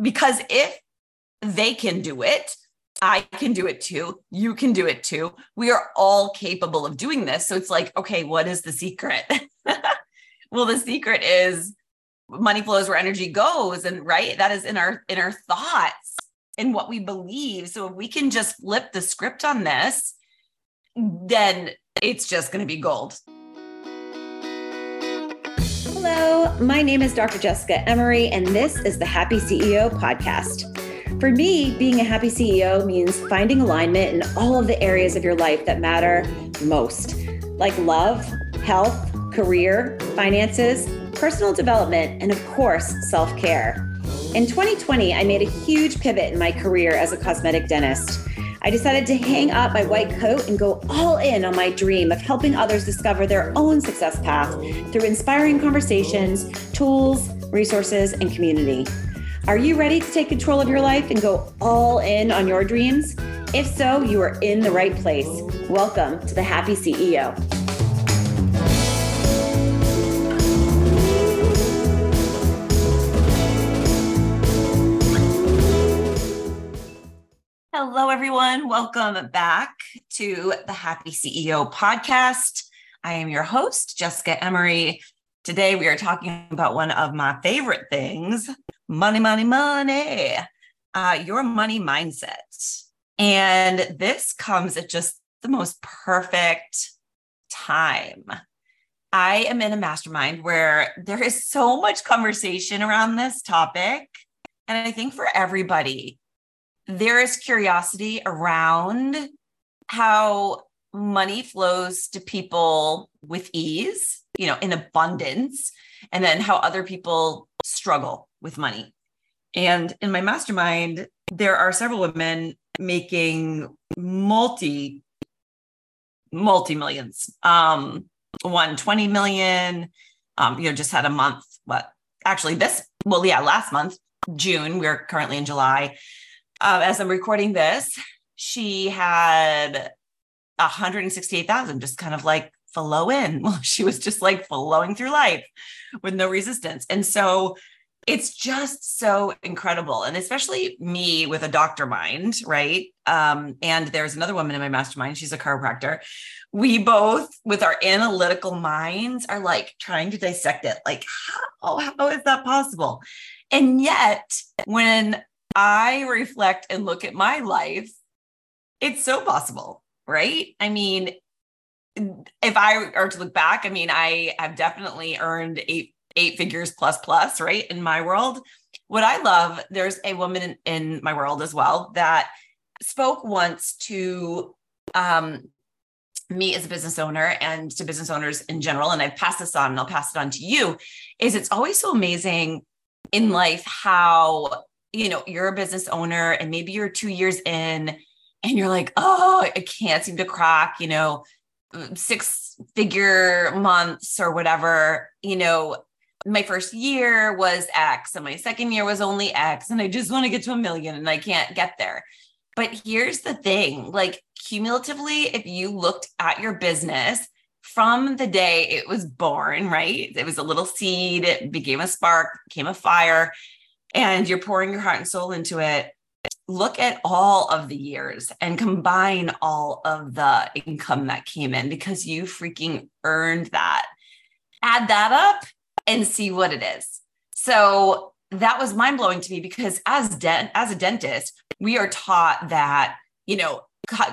because if they can do it, I can do it too. You can do it too. We are all capable of doing this. So it's like, okay, what is the secret? well, the secret is money flows where energy goes. And right, that is in our in our thoughts and what we believe. So if we can just flip the script on this, then it's just going to be gold. Hello, my name is Dr. Jessica Emery, and this is the Happy CEO podcast. For me, being a happy CEO means finding alignment in all of the areas of your life that matter most, like love, health, career, finances, personal development, and of course, self care. In 2020, I made a huge pivot in my career as a cosmetic dentist. I decided to hang up my white coat and go all in on my dream of helping others discover their own success path through inspiring conversations, tools, resources, and community. Are you ready to take control of your life and go all in on your dreams? If so, you are in the right place. Welcome to the Happy CEO. Hello, everyone. Welcome back to the Happy CEO podcast. I am your host, Jessica Emery. Today, we are talking about one of my favorite things money, money, money, uh, your money mindset. And this comes at just the most perfect time. I am in a mastermind where there is so much conversation around this topic. And I think for everybody, there is curiosity around how money flows to people with ease, you know, in abundance, and then how other people struggle with money. And in my mastermind, there are several women making multi multi millions. Um, one 20 million, um, you know, just had a month, what actually this, well, yeah, last month, June, we're currently in July. Uh, as I'm recording this, she had 168,000 just kind of like flow in. Well, she was just like flowing through life with no resistance. And so it's just so incredible. And especially me with a doctor mind right? Um, and there's another woman in my mastermind. She's a chiropractor. We both with our analytical minds are like trying to dissect it. Like how, how is that possible? And yet when i reflect and look at my life it's so possible right i mean if i are to look back i mean i have definitely earned eight eight figures plus plus, right? In my world. What I love, there's a woman in, in my world as well that spoke once to um, me as a business owner and to business owners in general, and I've passed this on and I'll pass it on to you, is it's always so amazing in life how, you know, you're a business owner and maybe you're two years in and you're like, oh, I can't seem to crack, you know, six figure months or whatever, you know, my first year was X and my second year was only X and I just want to get to a million and I can't get there. But here's the thing like cumulatively, if you looked at your business from the day it was born, right? It was a little seed, it became a spark, became a fire, and you're pouring your heart and soul into it. Look at all of the years and combine all of the income that came in because you freaking earned that. Add that up and see what it is. So that was mind blowing to me because as dent as a dentist, we are taught that, you know,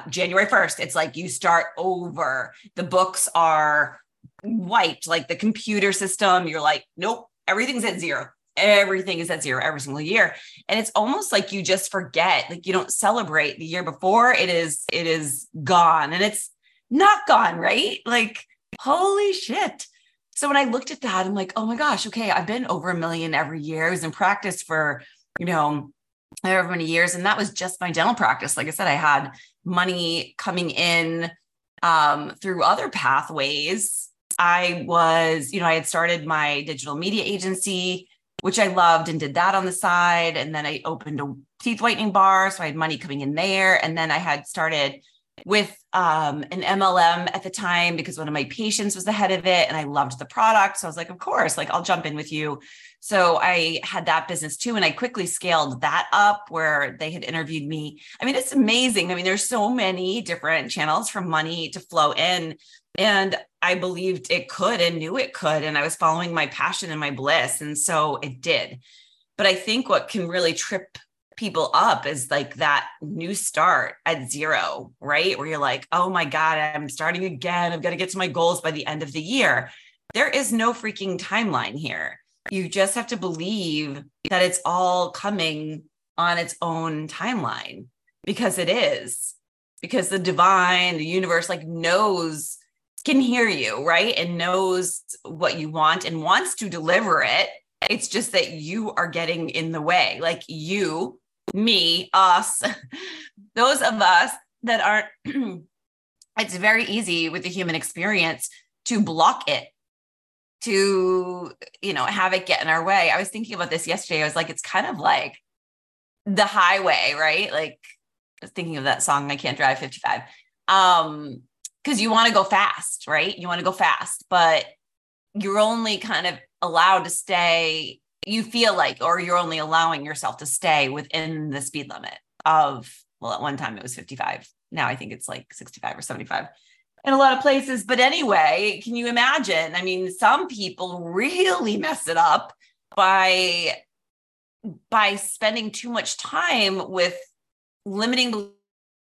January 1st, it's like you start over. The books are wiped, like the computer system. You're like, nope, everything's at zero. Everything is at zero every single year. And it's almost like you just forget, like you don't celebrate the year before. It is, it is gone. And it's not gone, right? Like, holy shit. So when I looked at that, I'm like, oh my gosh, okay, I've been over a million every year. I was in practice for, you know, however many years. And that was just my dental practice. Like I said, I had money coming in um, through other pathways. I was, you know, I had started my digital media agency, which I loved and did that on the side. And then I opened a teeth whitening bar. So I had money coming in there. And then I had started with um, an MLM at the time because one of my patients was the head of it and I loved the product. So I was like, of course, like I'll jump in with you. So I had that business too. And I quickly scaled that up where they had interviewed me. I mean, it's amazing. I mean, there's so many different channels for money to flow in. And I believed it could and knew it could. And I was following my passion and my bliss. And so it did. But I think what can really trip people up is like that new start at zero, right? Where you're like, oh my God, I'm starting again. I've got to get to my goals by the end of the year. There is no freaking timeline here. You just have to believe that it's all coming on its own timeline because it is, because the divine, the universe, like knows, can hear you, right? And knows what you want and wants to deliver it. It's just that you are getting in the way. Like you me, us, those of us that aren't, it's very easy with the human experience to block it, to, you know, have it get in our way. I was thinking about this yesterday. I was like, it's kind of like the highway, right? Like, thinking of that song, I Can't Drive 55. Um, because you want to go fast, right? You want to go fast, but you're only kind of allowed to stay you feel like, or you're only allowing yourself to stay within the speed limit of, well, at one time it was 55. Now I think it's like 65 or 75 in a lot of places. But anyway, can you imagine? I mean, some people really mess it up by by spending too much time with limiting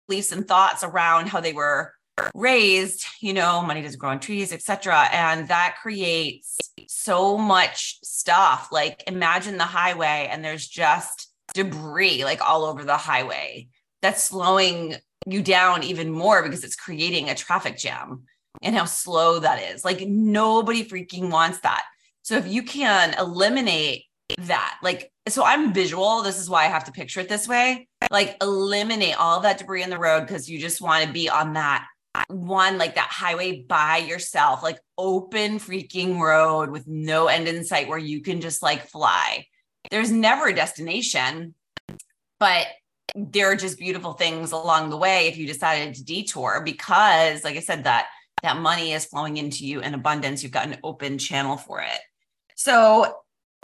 beliefs and thoughts around how they were raised, you know, money doesn't grow on trees, etc. And that creates so much stuff. Like imagine the highway and there's just debris like all over the highway that's slowing you down even more because it's creating a traffic jam and how slow that is. Like nobody freaking wants that. So if you can eliminate that, like, so I'm visual. This is why I have to picture it this way. Like eliminate all that debris in the road because you just want to be on that one like that highway by yourself, like open freaking road with no end in sight where you can just like fly. There's never a destination, but there are just beautiful things along the way if you decided to detour because like I said that that money is flowing into you in abundance. You've got an open channel for it. So,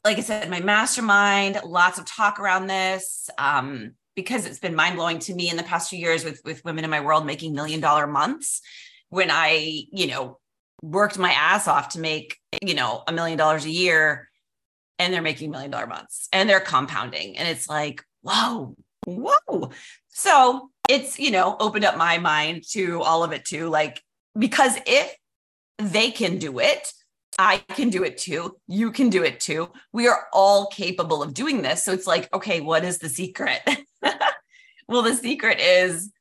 like I said, my mastermind, lots of talk around this. Um, because it's been mind blowing to me in the past few years with with women in my world making million dollar months when I, you know, worked my ass off to make, you know, a million dollars a year and they're making million dollar months and they're compounding and it's like, whoa, whoa. So, it's, you know, opened up my mind to all of it too like because if they can do it, I can do it too. You can do it too. We are all capable of doing this. So it's like, okay, what is the secret? well, the secret is,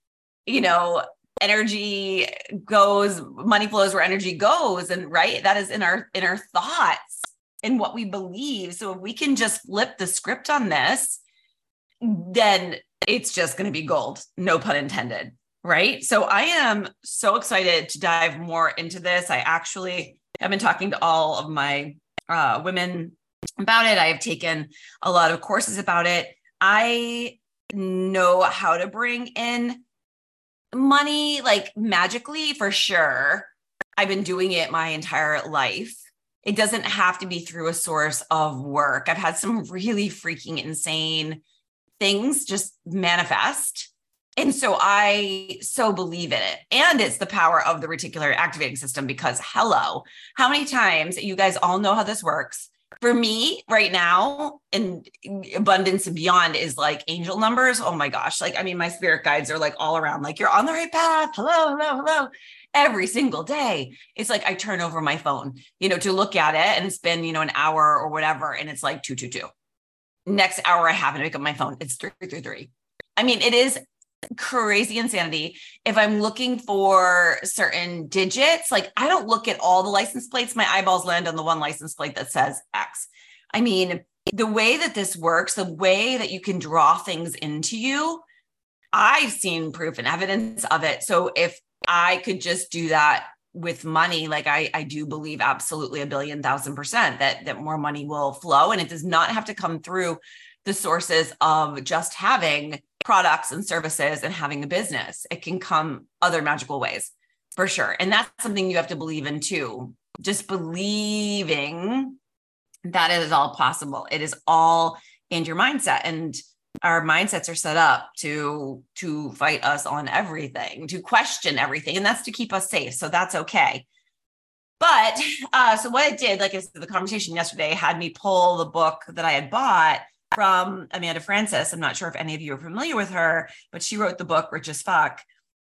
you know, energy goes, money flows where energy goes. And right, that is in our in our thoughts and what we believe. So if we can just flip the script on this, then it's just going to be gold. No pun intended. Right. So I am so excited to dive more into this. I actually have been talking to all of my uh, women about it. I have taken a lot of courses about it. I know how to bring in money like magically for sure. I've been doing it my entire life. It doesn't have to be through a source of work. I've had some really freaking insane things just manifest. And so I so believe in it. And it's the power of the reticular activating system because hello, how many times you guys all know how this works? for me right now and abundance and beyond is like angel numbers. Oh my gosh. Like i mean my spirit guides are like all around like you're on the right path. Hello hello hello. Every single day. It's like i turn over my phone you know to look at it and it's been you know an hour or whatever and it's like 222 next hour i haven't pick up my phone. It's 333 i mean it is crazy insanity. If I'm looking for certain digits, like I don't look at all the license plates, my eyeballs land on the one license plate that says X. I mean, the way that this works, the way that you can draw things into you, I've seen proof and evidence of it. So if I could just do that with money, like I, I do believe absolutely a billion thousand percent that that more money will flow, and it does not have to come through the sources of just having products and services and having a business. It can come other magical ways for sure. And that's something you have to believe in too. Just believing that it is all possible. It is all in your mindset. And our mindsets are set up to to fight us on everything to question everything and that's to keep us safe so that's okay but uh so what it did like I said, the conversation yesterday had me pull the book that i had bought from amanda Frances. i'm not sure if any of you are familiar with her but she wrote the book rich as fuck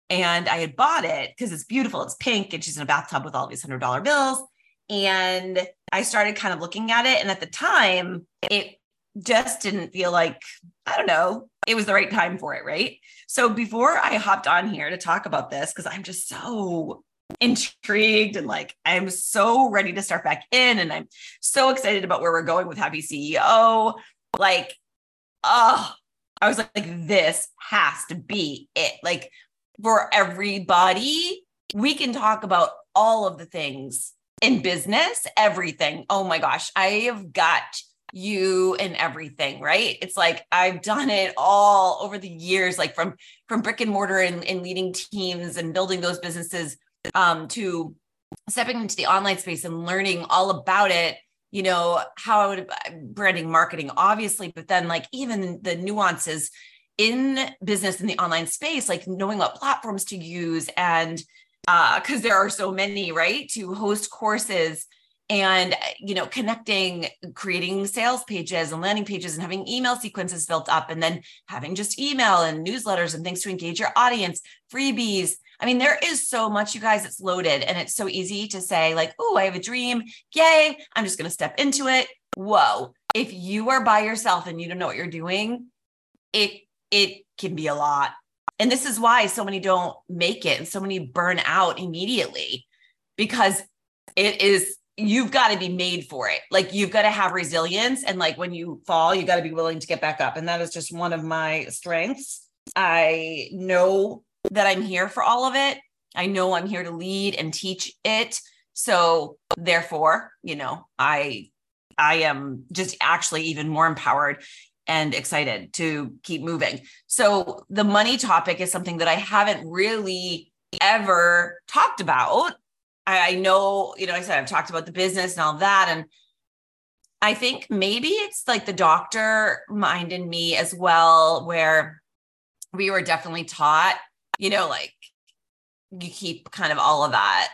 and i had bought it because it's beautiful it's pink and she's in a bathtub with all these hundred dollar bills and i started kind of looking at it and at the time it just didn't feel like, I don't know, it was the right time for it. Right. So before I hopped on here to talk about this, because I'm just so intrigued and like I'm so ready to start back in and I'm so excited about where we're going with Happy CEO. Like, oh, I was like, this has to be it. Like for everybody, we can talk about all of the things in business, everything. Oh my gosh, I have got you and everything right it's like i've done it all over the years like from from brick and mortar and, and leading teams and building those businesses um, to stepping into the online space and learning all about it you know how to, branding marketing obviously but then like even the nuances in business in the online space like knowing what platforms to use and uh because there are so many right to host courses and you know connecting creating sales pages and landing pages and having email sequences built up and then having just email and newsletters and things to engage your audience freebies i mean there is so much you guys it's loaded and it's so easy to say like oh i have a dream yay i'm just going to step into it whoa if you are by yourself and you don't know what you're doing it it can be a lot and this is why so many don't make it and so many burn out immediately because it is you've got to be made for it. Like you've got to have resilience. And like when you fall, you got to be willing to get back up. And that is just one of my strengths. I know that I'm here for all of it. I know I'm here to lead and teach it. So therefore, you know, I I am just actually even more empowered and excited to keep moving. So the money topic is something that I haven't really ever talked about I know, you know, I said I've talked about the business and all that. And I think maybe it's like the doctor mind in me as well, where we were definitely taught, you know, like you keep kind of all of that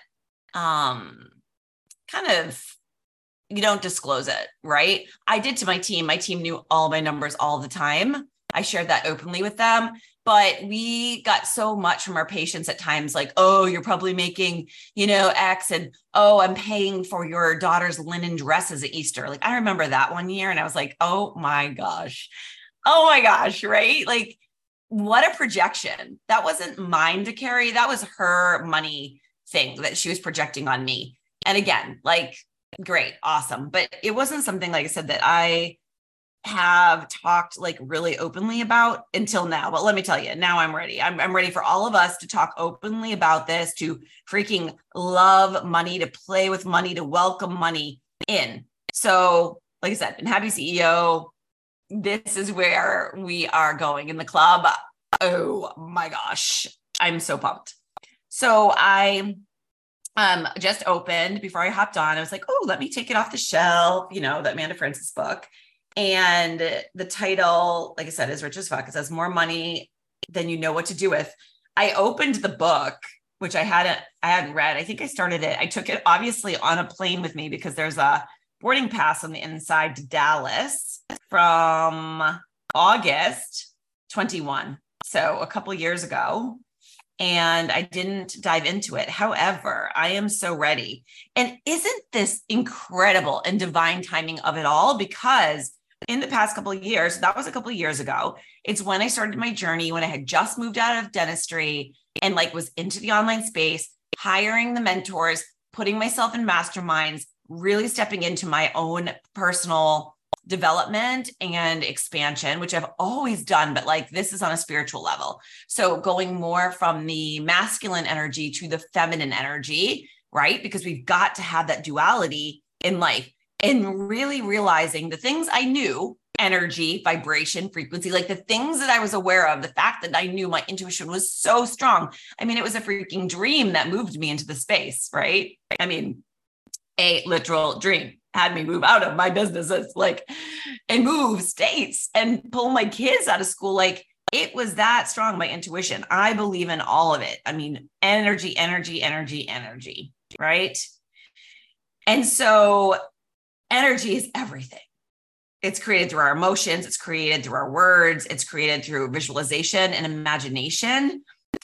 um kind of you don't disclose it, right? I did to my team. My team knew all my numbers all the time. I shared that openly with them but we got so much from our patients at times like oh you're probably making you know x and oh i'm paying for your daughter's linen dresses at easter like i remember that one year and i was like oh my gosh oh my gosh right like what a projection that wasn't mine to carry that was her money thing that she was projecting on me and again like great awesome but it wasn't something like i said that i have talked like really openly about until now. But let me tell you, now I'm ready. I'm, I'm ready for all of us to talk openly about this, to freaking love money, to play with money, to welcome money in. So, like I said, in Happy CEO, this is where we are going in the club. Oh my gosh, I'm so pumped. So I um just opened before I hopped on. I was like, oh, let me take it off the shelf, you know, that Amanda Frances book. And the title, like I said, is Rich as Fuck. It says more money than you know what to do with. I opened the book, which I hadn't I hadn't read. I think I started it. I took it obviously on a plane with me because there's a boarding pass on the inside to Dallas from August 21. So a couple years ago. And I didn't dive into it. However, I am so ready. And isn't this incredible and divine timing of it all? Because in the past couple of years, that was a couple of years ago. It's when I started my journey when I had just moved out of dentistry and like was into the online space, hiring the mentors, putting myself in masterminds, really stepping into my own personal development and expansion, which I've always done, but like this is on a spiritual level. So going more from the masculine energy to the feminine energy, right? Because we've got to have that duality in life and really realizing the things I knew energy, vibration, frequency, like the things that I was aware of, the fact that I knew my intuition was so strong. I mean, it was a freaking dream that moved me into the space, right? I mean, a literal dream had me move out of my businesses, like, and move states and pull my kids out of school. Like, it was that strong, my intuition. I believe in all of it. I mean, energy, energy, energy, energy, right? And so, energy is everything it's created through our emotions, it's created through our words, it's created through visualization and imagination.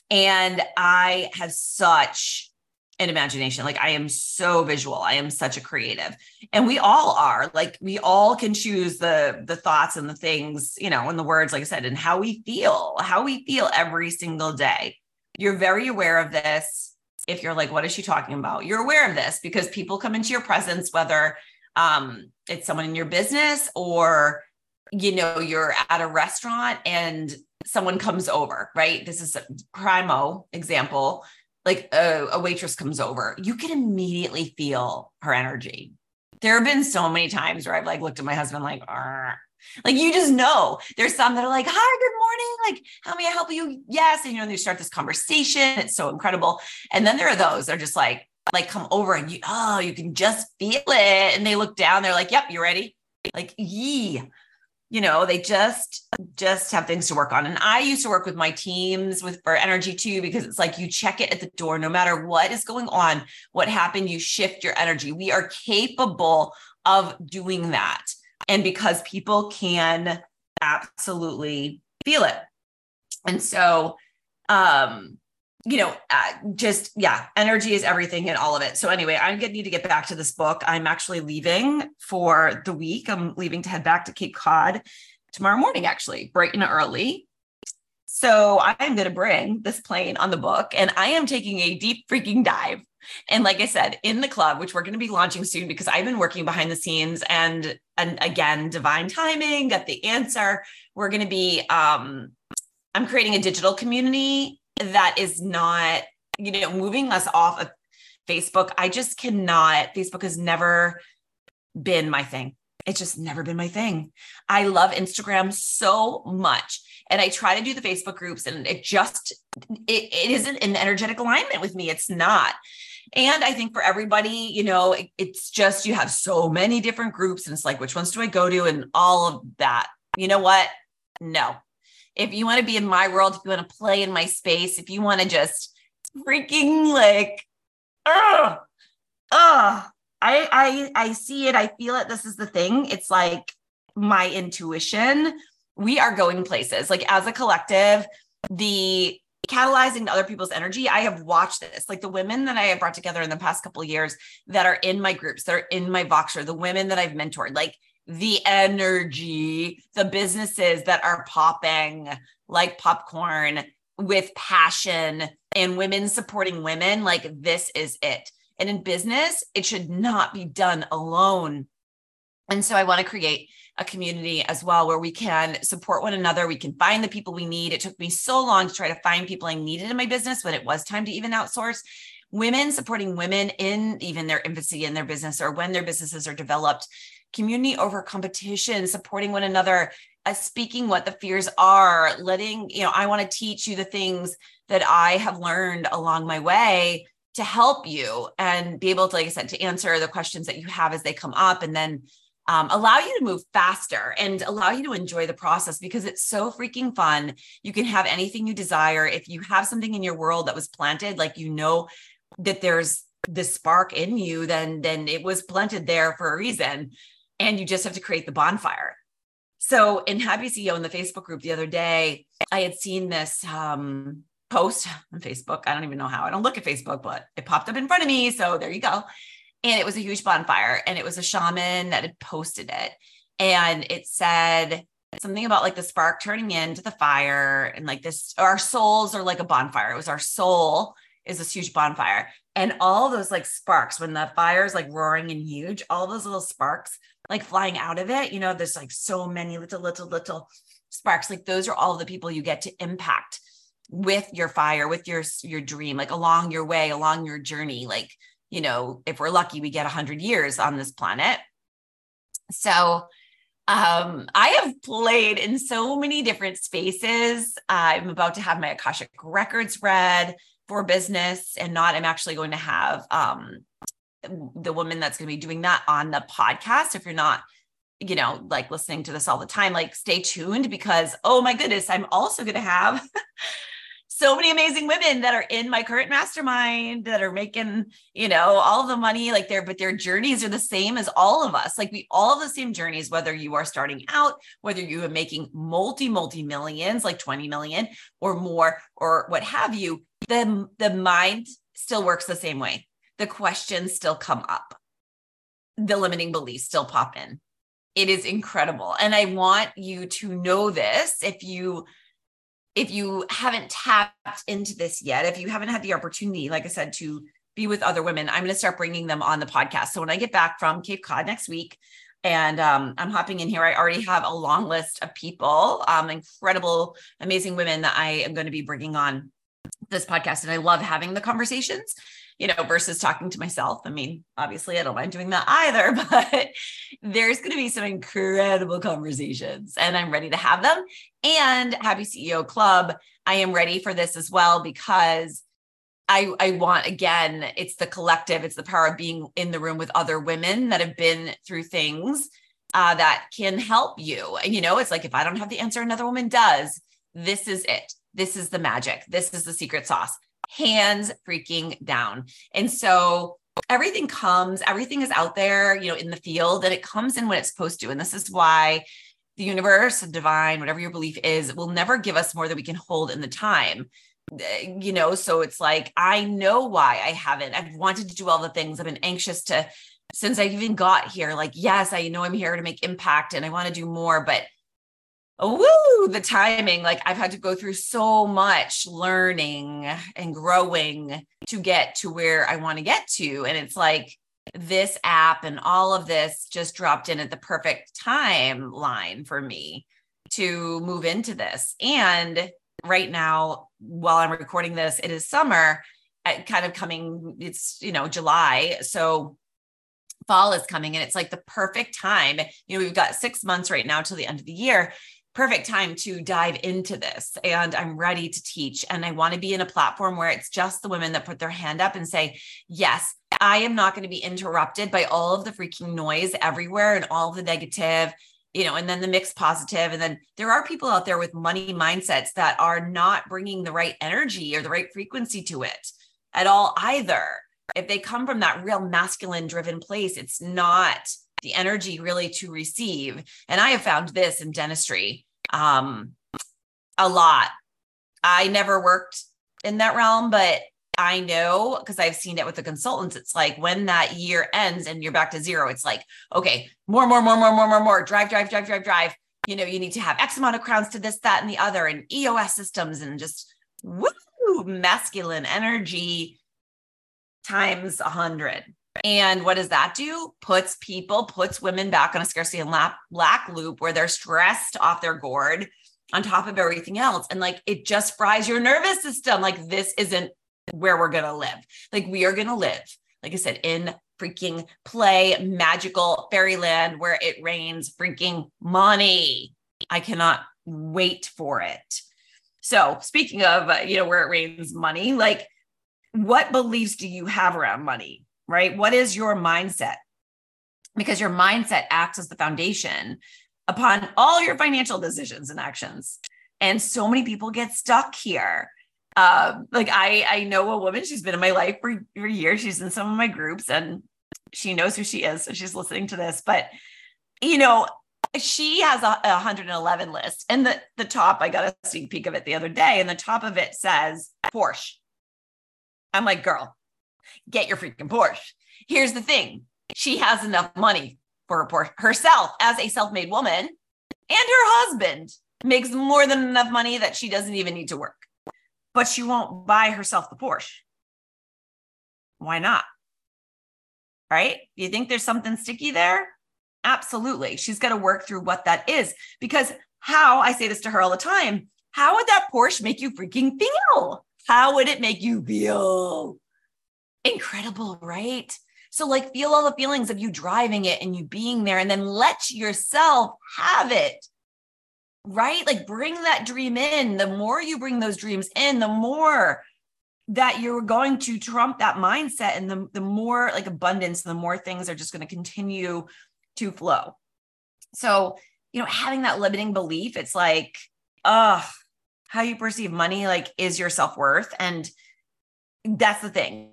And I have such an imagination. Like I am so visual. I am such a creative. And we all are. Like we all can choose the the thoughts and the things, you know, and the words like I said and how we feel, how we feel every single day. You're very aware of this. If you're like what is she talking about? You're aware of this because people come into your presence whether um, it's someone in your business or you know you're at a restaurant and someone comes over right this is a primo example like a, a waitress comes over you can immediately feel her energy there have been so many times where i've like looked at my husband like Arr. like you just know there's some that are like hi good morning like how may i help you yes and you know they start this conversation it's so incredible and then there are those that are just like like come over and you, oh, you can just feel it. And they look down, they're like, yep, you ready? Like, yee. You know, they just just have things to work on. And I used to work with my teams with for energy too, because it's like you check it at the door, no matter what is going on, what happened, you shift your energy. We are capable of doing that. And because people can absolutely feel it. And so um you know, uh, just yeah, energy is everything in all of it. So anyway, I'm gonna need to get back to this book. I'm actually leaving for the week. I'm leaving to head back to Cape Cod tomorrow morning, actually, bright and early. So I'm gonna bring this plane on the book, and I am taking a deep freaking dive. And like I said, in the club, which we're going to be launching soon because I've been working behind the scenes and and again, divine timing, got the answer. We're going to be um I'm creating a digital community that is not, you know, moving us off of Facebook. I just cannot, Facebook has never been my thing. It's just never been my thing. I love Instagram so much. And I try to do the Facebook groups and it just it, it isn't in energetic alignment with me. It's not. And I think for everybody, you know, it, it's just you have so many different groups and it's like, which ones do I go to? And all of that. You know what? No, if you want to be in my world, if you want to play in my space, if you want to just freaking like, oh, oh, I, I, I see it. I feel it. This is the thing. It's like my intuition. We are going places. Like as a collective, the catalyzing other people's energy. I have watched this. Like the women that I have brought together in the past couple years that are in my groups, that are in my Voxer, the women that I've mentored, like the energy, the businesses that are popping like popcorn with passion and women supporting women, like this is it. And in business, it should not be done alone. And so I want to create a community as well where we can support one another. We can find the people we need. It took me so long to try to find people I needed in my business when it was time to even outsource. Women supporting women in even their infancy in their business or when their businesses are developed community over competition, supporting one another, uh, speaking what the fears are, letting, you know, I want to teach you the things that I have learned along my way to help you and be able to, like I said, to answer the questions that you have as they come up and then um, allow you to move faster and allow you to enjoy the process because it's so freaking fun. You can have anything you desire. If you have something in your world that was planted, like you know that there's this spark in you, then then it was planted there for a reason and you just have to create the bonfire. So in Happy CEO in the Facebook group the other day, I had seen this um, post on Facebook. I don't even know how. I don't look at Facebook, but it popped up in front of me. So there you go. And it was a huge bonfire, and it was a shaman that had posted it, and it said something about like the spark turning into the fire, and like this, our souls are like a bonfire. It was our soul is this huge bonfire, and all those like sparks when the fire is like roaring and huge, all those little sparks like flying out of it. You know, there's like so many little, little, little sparks. Like those are all the people you get to impact with your fire, with your your dream, like along your way, along your journey. Like, you know, if we're lucky, we get a hundred years on this planet. So um, I have played in so many different spaces. I'm about to have my Akashic records read for business and not, I'm actually going to have um, the woman that's going to be doing that on the podcast. If you're not, you know, like listening to this all the time, like stay tuned because, oh my goodness, I'm also going to have so many amazing women that are in my current mastermind that are making, you know, all the money like there, but their journeys are the same as all of us. Like we all have the same journeys, whether you are starting out, whether you are making multi, multi millions, like 20 million or more, or what have you, the, the mind still works the same way. The questions still come up. The limiting beliefs still pop in. It is incredible. And I want you to know this if you if you haven't tapped into this yet, if you haven't had the opportunity, like I said, to be with other women, I'm going to start bringing them on the podcast. So when I get back from Cape Cod next week, and um, I'm hopping in here. I already have a long list of people, um, incredible, amazing women that I am going to be bringing on this podcast. And I love having the conversations you know, versus talking to myself. I mean, obviously, I don't mind doing that either, but there's going to be some incredible conversations and I'm ready to have them. And Happy CEO Club, I am ready for this as well because I, I want again, it's the collective, it's the power of being in the room with other women that have been through things uh, that can help you. You know, it's like if I don't have the answer, another woman does. This is it. This is the magic. This is the secret sauce hands freaking down. And so everything comes, everything is out there, you know, in the field and it comes in when it's supposed to. And this is why the universe, divine, whatever your belief is, will never give us more than we can hold in the time. Eh, you know, so it's like, I know why I haven't. I've wanted to do all the things. I've been anxious to, since I even got here, like, yes, I know I'm here to make impact and I want to do more, but woo, the timing. Like I've had to go through so much learning and growing to get to where I want to get to. And it's like this app and all of this just dropped in at the perfect timeline for me to move into this. And right now, while I'm recording this, it is summer, uh, kind of coming, it's, you know, July. So fall is coming and it's like the perfect time. You know, we've got six months right now till the end of the year perfect time to dive into this. And i'm ready to teach. And i want to be in a platform where it's just the women that put their hand up and say yes i am not going to be interrupted by all of the freaking noise everywhere and all the negative you know and then the mixed positive. And then there are people out there with money mindsets that are not bringing the right energy or the right frequency to it at all either. If they come from that real masculine driven place it's not the energy really to receive. And I have found this in dentistry um, a lot. I never worked in that realm, but I know because I've seen it with the consultants. It's like when that year ends and you're back to zero, it's like, okay, more, more, more, more, more, more, more, drive, drive, drive, drive, drive. You know, you need to have X amount of crowns to this, that, and the other, and EOS systems and just woo, masculine energy times a hundred. And what does that do? Puts people, puts women back on a scarcity and lack loop where they're stressed off their gourd on top of everything else. And like it just fries your nervous system. Like this isn't where we're going to live. Like we are going to live, like I said, in freaking play magical fairyland where it rains freaking money. I cannot wait for it. So, speaking of, uh, you know, where it rains money, like what beliefs do you have around money? Right? What is your mindset? Because your mindset acts as the foundation upon all your financial decisions and actions. And so many people get stuck here. Uh, like I, I know a woman. She's been in my life for, for years. She's in some of my groups, and she knows who she is. So she's listening to this. But you know, she has a, a 111 list, and the the top. I got a sneak peek of it the other day, and the top of it says Porsche. I'm like, girl, get your freaking Porsche. Here's the thing she has enough money for her Porsche herself as a self made woman, and her husband makes more than enough money that she doesn't even need to work. But she won't buy herself the Porsche. Why not? Right? Do you think there's something sticky there? Absolutely. She's got to work through what that is because how I say this to her all the time how would that Porsche make you freaking feel? How would it make you feel? Incredible, right? So, like, feel all the feelings of you driving it and you being there, and then let yourself have it. Right? Like, bring that dream in. The more you bring those dreams in, the more that you're going to trump that mindset and the, the more like abundance the more things are just going to continue to flow so you know having that limiting belief it's like uh how you perceive money like is your self-worth and that's the thing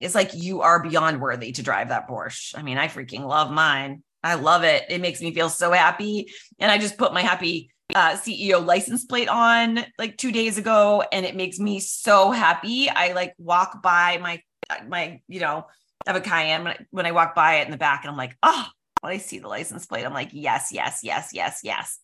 it's like you are beyond worthy to drive that porsche i mean i freaking love mine i love it it makes me feel so happy and i just put my happy uh, CEO license plate on like two days ago, and it makes me so happy. I like walk by my my you know I have a Cayenne when I, when I walk by it in the back, and I'm like, oh, when I see the license plate, I'm like, yes, yes, yes, yes, yes.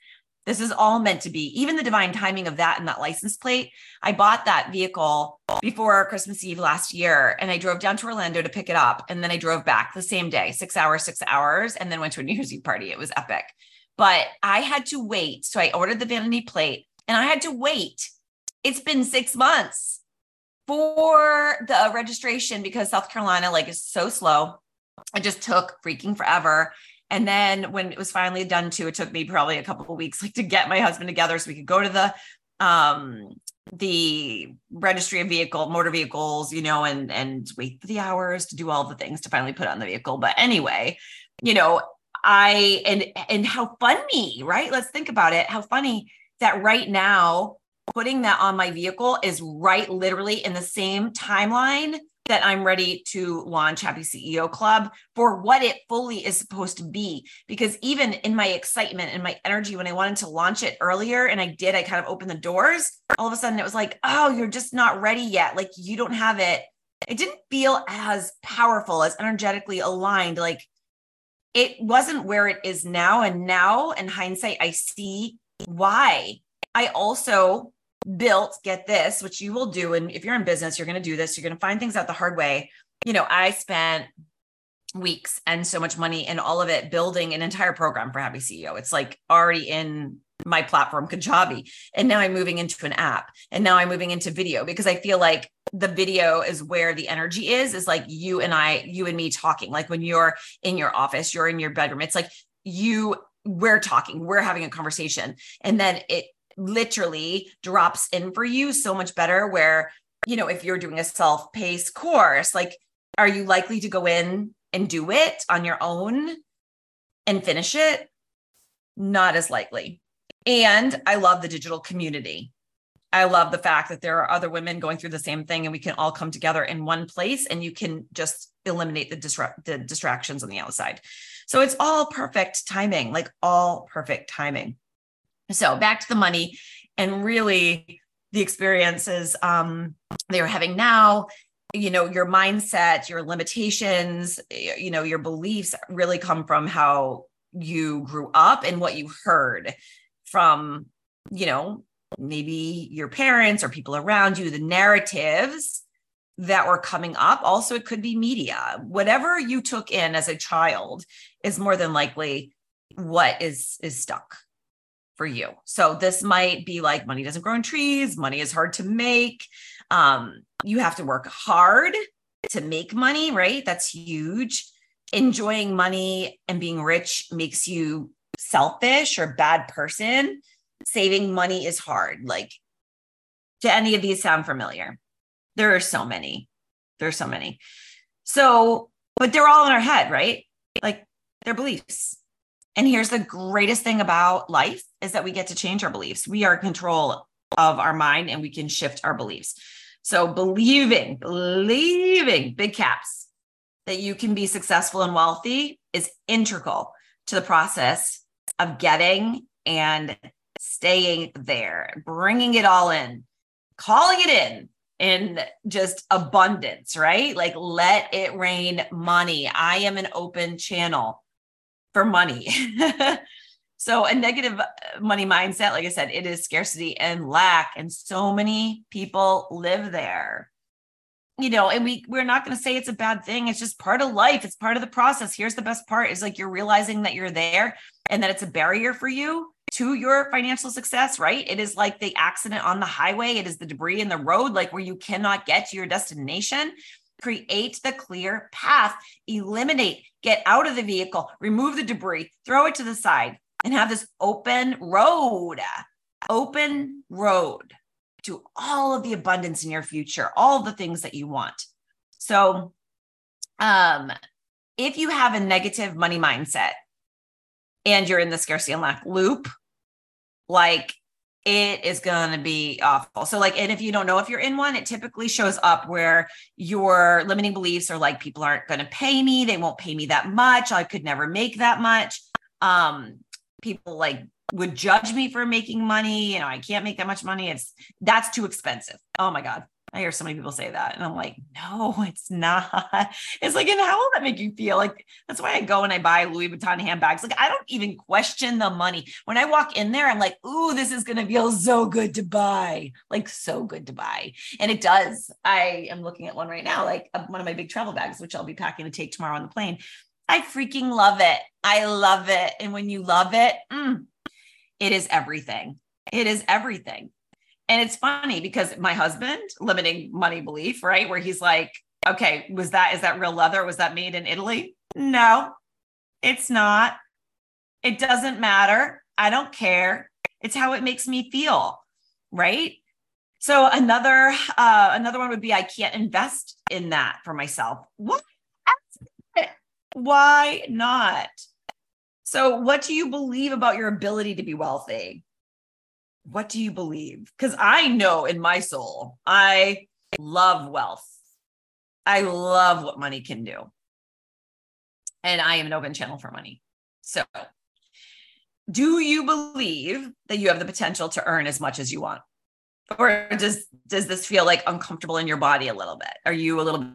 This is all meant to be. Even the divine timing of that and that license plate. I bought that vehicle before Christmas Eve last year, and I drove down to Orlando to pick it up, and then I drove back the same day, six hours, six hours, and then went to a New Year's Eve party. It was epic but I had to wait. So I ordered the vanity plate and I had to wait. It's been six months for the registration because South Carolina like is so slow. It just took freaking forever. And then when it was finally done too, it took me probably a couple of weeks like to get my husband together so we could go to the um the registry of vehicle motor vehicles you know and and wait for the hours to do all the things to finally put on the vehicle but anyway you know I and and how funny, right? Let's think about it. How funny that right now putting that on my vehicle is right literally in the same timeline that I'm ready to launch Happy CEO Club for what it fully is supposed to be. Because even in my excitement and my energy, when I wanted to launch it earlier, and I did, I kind of opened the doors. All of a sudden, it was like, oh, you're just not ready yet. Like you don't have it. It didn't feel as powerful, as energetically aligned. Like it wasn't where it is now. And now, in hindsight, I see why. I also built, get this, which you will do. And if you're in business, you're going to do this, you're going to find things out the hard way. You know, I spent weeks and so much money and all of it building an entire program for Happy CEO. It's like already in my platform Kajabi. And now I'm moving into an app. And now I'm moving into video because I feel like the video is where the energy is is like you and i you and me talking like when you're in your office you're in your bedroom it's like you we're talking we're having a conversation and then it literally drops in for you so much better where you know if you're doing a self-paced course like are you likely to go in and do it on your own and finish it not as likely and i love the digital community I love the fact that there are other women going through the same thing and we can all come together in one place and you can just eliminate the disrupt the distractions on the outside. So it's all perfect timing, like all perfect timing. So back to the money and really the experiences um, they are having now you know your mindset your limitations you know your beliefs really come from how you grew up and what you heard from you know maybe your parents or people around you, the narratives that were coming up. Also, it could be media. Whatever you took in as a child is more than likely what is is stuck for you. So this might be like money doesn't grow in trees, money is hard to make. Um, you have to work hard to make money, right? That's huge. Enjoying money and being rich makes you selfish or bad person saving money is hard. Like, do any of these sound familiar? There are so many. There are so many. So, but they're all in our head, right? Like, they're beliefs. And here's the greatest thing about life is that we get to change our beliefs. We are control of our mind and we can shift our beliefs. So believing, believing big caps that you can be successful and wealthy is integral to the process of getting and staying there, bringing it all in, calling it in in just abundance, right? Like let it rain money. I am an open channel for money. so a negative uh, money mindset, like I said, it is scarcity and lack. And so many people live there. You know, and we we're not going to say it's a bad thing. It's just part of life. It's part of the process. Here's the best part is like you're realizing that you're there and that it's a barrier for you to your financial success, right? It is like the accident on the highway, it is the debris in the road, like where you cannot get to your destination. Create the clear path, eliminate, get out of the vehicle, remove the debris, throw it to the side, and have this open road, open road to all of the abundance in your future, all the things that you want. So, um, if you have a negative money mindset and you're in the scarcity and lack loop, like it is going to be awful. So, like, and if you don't know if you're in one, it typically shows up where your limiting beliefs are like, people aren't going to pay me. They won't pay me that much. I could never make that much. Um, people like would judge me for making money. You know, I can't make that much money. It's that's too expensive. Oh my God. I hear so many people say that. And I'm like, no, it's not. It's like, and how will that make you feel? Like, that's why I go and I buy Louis Vuitton handbags. Like, I don't even question the money. When I walk in there, I'm like, ooh, this is going to feel so good to buy. Like, so good to buy. And it does. I am looking at one right now, like uh, one of my big travel bags, which I'll be packing to take tomorrow on the plane. I freaking love it. I love it. And when you love it, mm, it is everything. It is everything. And it's funny because my husband, limiting money belief, right? Where he's like, okay, was that, is that real leather? Was that made in Italy? No, it's not. It doesn't matter. I don't care. It's how it makes me feel. Right. So another, uh, another one would be I can't invest in that for myself. What? Why not? So, what do you believe about your ability to be wealthy? What do you believe? Because I know in my soul, I love wealth. I love what money can do. And I am an open channel for money. So, do you believe that you have the potential to earn as much as you want? Or does does this feel like uncomfortable in your body a little bit? Are you a little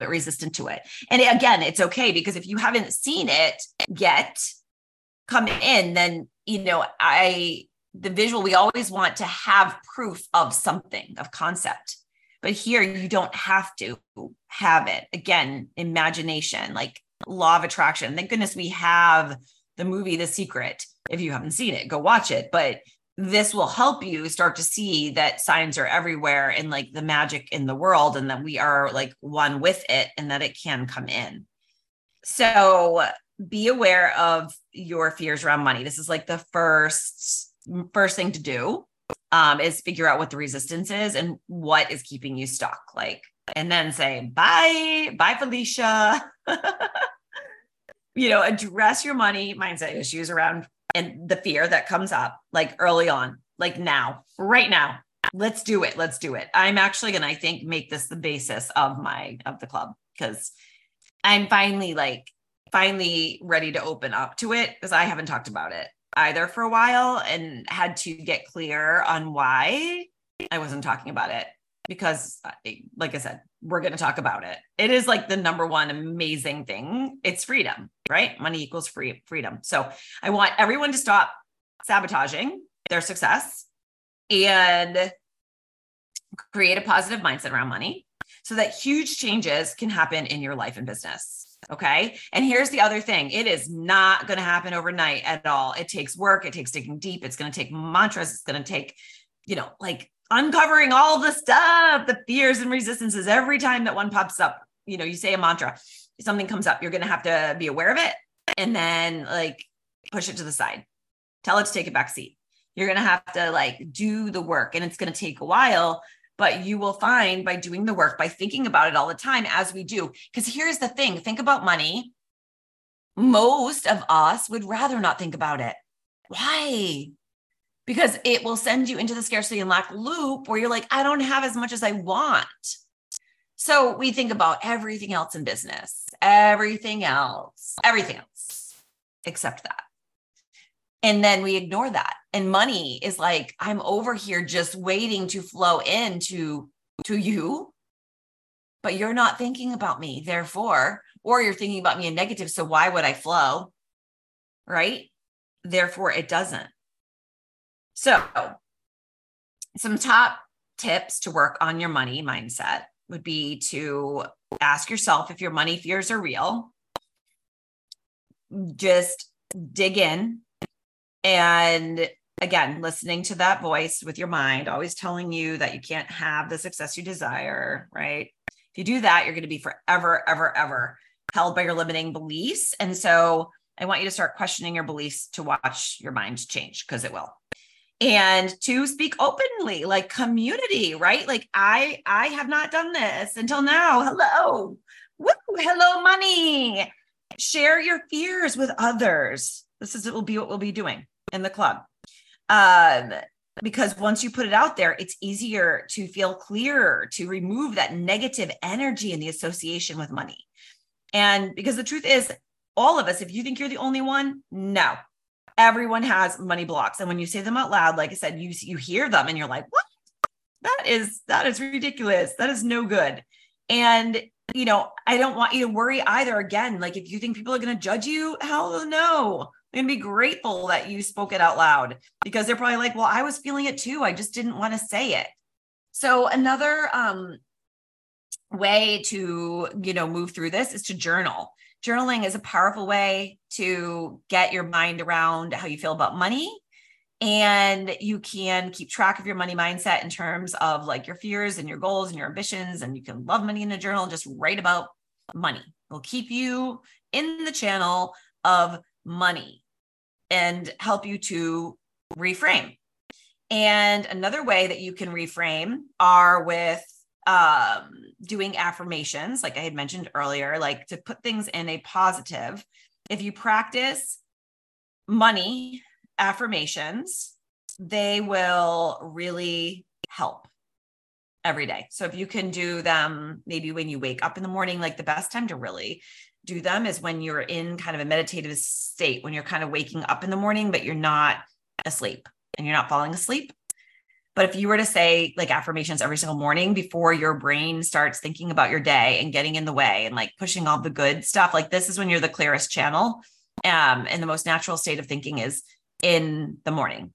bit resistant to it? And again, it's okay because if you haven't seen it yet come in, then you know, I the visual, we always want to have proof of something, of concept. But here you don't have to have it. Again, imagination, like law of attraction. Thank goodness we have the movie The Secret. If you haven't seen it, go watch it. But this will help you start to see that signs are everywhere and like the magic in the world and that we are like one with it and that it can come in. So be aware of your fears around money. This is like the first first thing to do um, is figure out what the resistance is and what is keeping you stuck. Like, and then say, bye, bye, Felicia. you know, address your money mindset issues around and the fear that comes up like early on, like now, right now. Let's do it. Let's do it. I'm actually going to, I think, make this the basis of my, of the club because I'm finally like, finally ready to open up to it because I haven't talked about it either for a while and had to get clear on why I wasn't talking about it because uh, like I said, we're going to talk about it. It is like the number one amazing thing. It's freedom, right? Money equals free freedom. So I want everyone to stop sabotaging their success and create a positive mindset around money so that huge changes can happen in your life and business. Okay. And here's the other thing it is not going to happen overnight at all. It takes work, it takes digging deep, it's going to take mantras, it's going to take, you know, like uncovering all the stuff, the fears and resistances every time that one pops up. You know, you say a mantra, something comes up, you're going to have to be aware of it and then like push it to the side, tell it to take a back seat. You're going to have to like do the work and it's going to take a while but you will find by doing the work, by thinking about it all the time as we do. Because here's the thing think about money. Most of us would rather not think about it. Why? Because it will send you into the scarcity and lack loop where you're like, I don't have as much as I want. So we think about everything else in business, everything else, everything else except that and then we ignore that. And money is like i'm over here just waiting to flow into to you. But you're not thinking about me therefore or you're thinking about me in negative so why would i flow? Right? Therefore it doesn't. So some top tips to work on your money mindset would be to ask yourself if your money fears are real. Just dig in and again, listening to that voice with your mind, always telling you that you can't have the success you desire, right? If you do that, you're going to be forever, ever, ever held by your limiting beliefs. And so I want you to start questioning your beliefs to watch your mind change because it will. And to speak openly, like community, right? Like I I have not done this until now. Hello. Woo, hello money. Share your fears with others. This is it will be what we'll be doing in the club. Um because once you put it out there, it's easier to feel clearer, to remove that negative energy in the association with money. And because the truth is, all of us, if you think you're the only one, no, everyone has money blocks. And when you say them out loud, like I said, you you hear them and you're like, what? That is that is ridiculous. That is no good. And you know, I don't want you to worry either. Again, like if you think people are going to judge you, hell no. They're going to be grateful that you spoke it out loud because they're probably like, well, I was feeling it too. I just didn't want to say it. So another um, way to, you know, move through this is to journal. Journaling is a powerful way to get your mind around how you feel about money and you can keep track of your money mindset in terms of like your fears and your goals and your ambitions and you can love money in a journal just write about money it'll keep you in the channel of money and help you to reframe and another way that you can reframe are with um, doing affirmations like i had mentioned earlier like to put things in a positive if you practice money affirmations, they will really help every day. So if you can do them maybe when you wake up in the morning, like the best time to really do them is when you're in kind of a meditative state, when you're kind of waking up in the morning, but you're not asleep and you're not falling asleep. But if you were to say like affirmations every single morning before your brain starts thinking about your day and getting in the way and like pushing all the good stuff, like this is when you're the clearest channel. Um, and the most natural state of thinking is in the morning.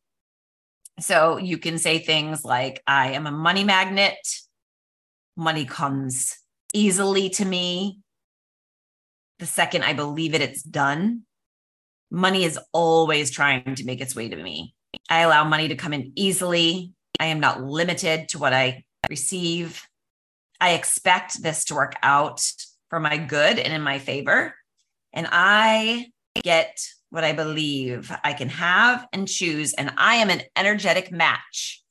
So you can say things like, I am a money magnet. Money comes easily to me. The second I believe it, it's done. Money is always trying to make its way to me. I allow money to come in easily. I am not limited to what I receive. I expect this to work out for my good and in my favor. And I get what I believe I can have and choose. And I am an energetic match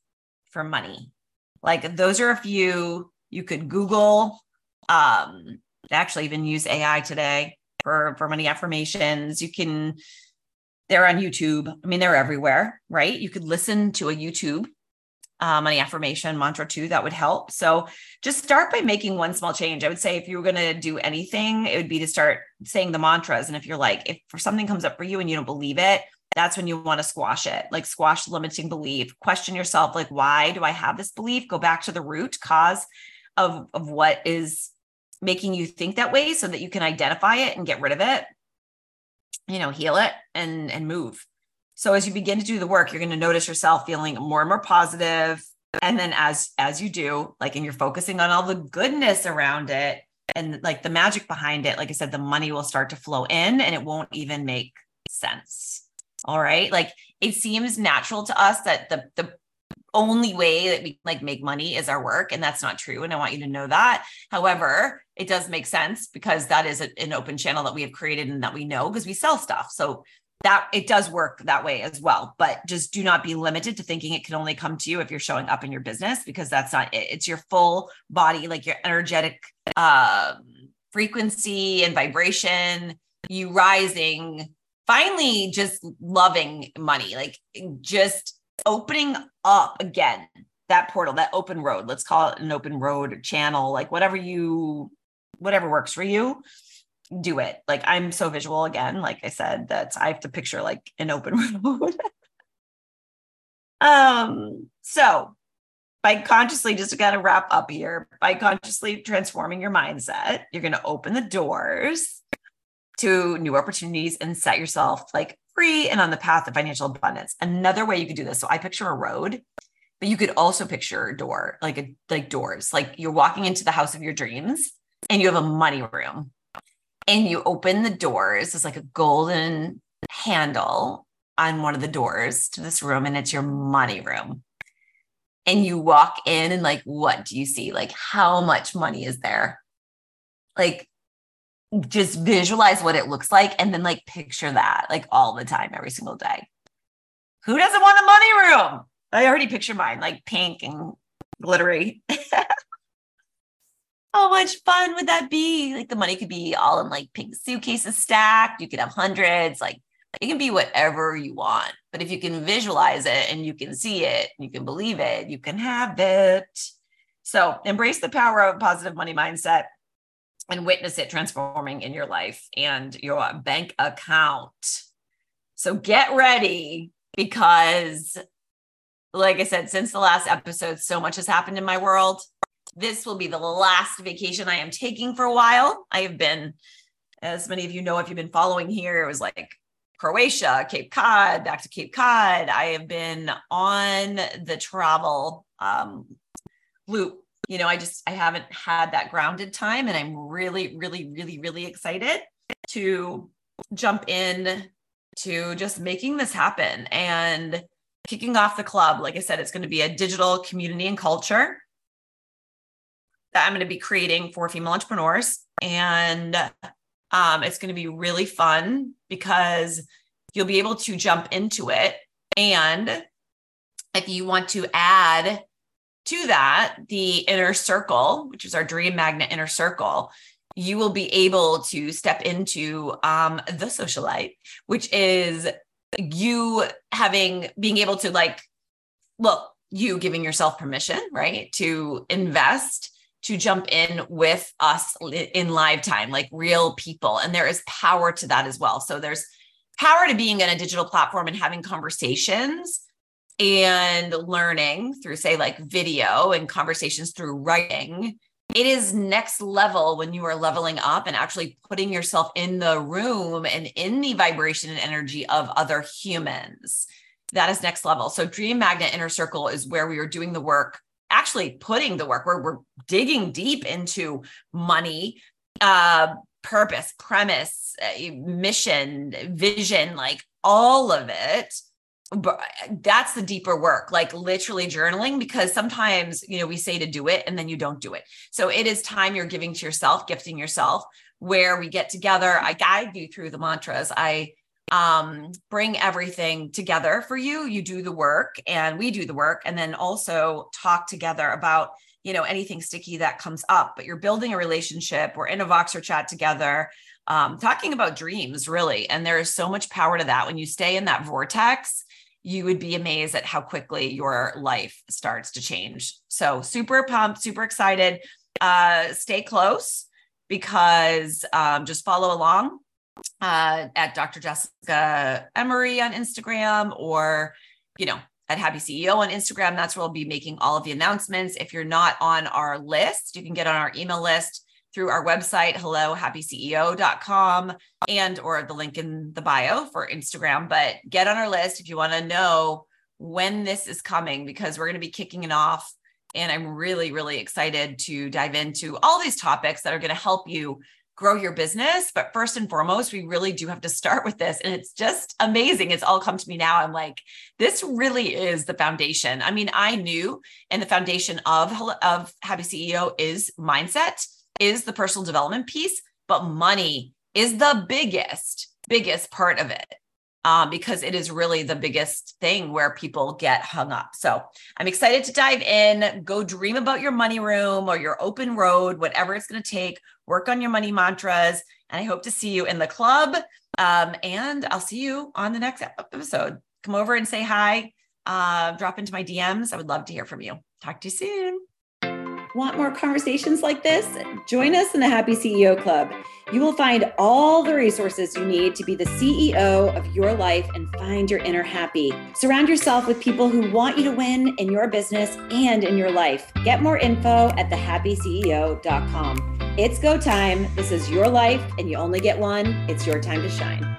for money. Like those are a few you could Google. Um, actually even use AI today for, for money affirmations. You can, they're on YouTube. I mean, they're everywhere, right? You could listen to a YouTube uh, money affirmation mantra too that would help so just start by making one small change i would say if you were going to do anything it would be to start saying the mantras and if you're like if something comes up for you and you don't believe it that's when you want to squash it like squash limiting belief question yourself like why do i have this belief go back to the root cause of of what is making you think that way so that you can identify it and get rid of it you know heal it and and move so as you begin to do the work, you're going to notice yourself feeling more and more positive. And then as as you do, like and you're focusing on all the goodness around it and like the magic behind it, like I said, the money will start to flow in and it won't even make sense. All right. Like it seems natural to us that the the only way that we like make money is our work and that's not true and i want you to know that. However it does make sense because that is a, an open channel that we have created and that we know because we sell stuff. So that it does work that way as well but just do not be limited to thinking it can only come to you if you're showing up in your business because that's not it. It's your full body like your energetic uh, frequency and vibration you rising finally just loving money like just opening up again that portal that open road let's call it an open road channel like whatever you whatever works for you do it. Like I'm so visual again, like I said, that I have to picture like an open road. um, so by consciously, just to kind of wrap up here, by consciously transforming your mindset, you're going to open the doors to new opportunities and set yourself like free and on the path of financial abundance. Another way you could do this. So I picture a road, but you could also picture a door, like a like doors, like you're walking into the house of your dreams and you have a money room and you open the doors. It's like a golden handle on one of the doors to this room, and it's your money room. And you walk in, and like, what do you see? Like, how much money is there? Like just visualize what it looks like and then like picture that like all the time, every single day. Who doesn't want a money room? I already picture mine like pink and glittery. How much fun would that be? Like the money could be all in like pink suitcases stacked. You could have hundreds. Like it can be whatever you want. But if you can visualize it and you can see it, you can believe it, you can have it. So embrace the power of positive money mindset and witness it transforming in your life and your bank account. So get ready because, like I said, since the last episode, so much has happened in my world. This will be the last vacation I am taking for a while. I have been, as many of you know, if you've been following here, it was like Croatia, Cape Cod, back to Cape Cod. I have been on the travel um, loop. You know, I just I haven't had that grounded time, and I'm really, really, really, really excited to jump in to just making this happen and kicking off the club. Like I said, it's going to be a digital community and culture that I'm going to be creating for female entrepreneurs, and um, it's going to be really fun because you'll be able to jump into it. And if you want to add to that the inner circle, which is our dream magnet inner circle, you will be able to step into um, the socialite, which is you having being able to like, well, you giving yourself permission, right, to invest to jump in with us in live time, like real people. And there is power to that as well. So there's power to being in a digital platform and having conversations and learning through, say, like video and conversations through writing. It is next level when you are leveling up and actually putting yourself in the room and in the vibration and energy of other humans. That is next level. So, Dream Magnet Inner Circle is where we are doing the work actually putting the work where we're digging deep into money, uh, purpose, premise, uh, mission, vision, like all of it. But that's the deeper work, like literally journaling, because sometimes, you know, we say to do it and then you don't do it. So it is time you're giving to yourself, gifting yourself, where we get together. I guide you through the mantras. I um, bring everything together for you. You do the work and we do the work, and then also talk together about you know anything sticky that comes up. But you're building a relationship. We're in a Voxer chat together, um, talking about dreams, really. And there is so much power to that. When you stay in that vortex, you would be amazed at how quickly your life starts to change. So super pumped, super excited. Uh, stay close because um, just follow along uh, at Dr. Jessica Emery on Instagram or, you know, at Happy CEO on Instagram. That's where we'll be making all of the announcements. If you're not on our list, you can get on our email list through our website, hellohappyceo.com and or the link in the bio for Instagram. But get on our list if you want to know when this is coming because we're going to be kicking it off. And I'm really, really excited to dive into all these topics that are going to help you grow your business. But first and foremost, we really do have to start with this. And it's just amazing. It's all come to me now. I'm like, this really is the foundation. I mean, I knew, and the foundation of, of Happy CEO is mindset, is the personal development piece, but money is the biggest, biggest part of it um, because it is really the biggest thing where people get hung up. So I'm excited to dive in. Go dream about your money room or your open road, whatever it's going to take. Work on your money mantras. And I hope to see you in the club. Um, and I'll see you on the next episode. Come over and say hi. Uh, drop into my DMs. I would love to hear from you. Talk to you soon. Want more conversations like this? Join us in the Happy CEO Club. You will find all the resources you need to be the CEO of your life and find your inner happy. Surround yourself with people who want you to win in your business and in your life. Get more info at thehappyceo.com. It's go time. This is your life, and you only get one. It's your time to shine.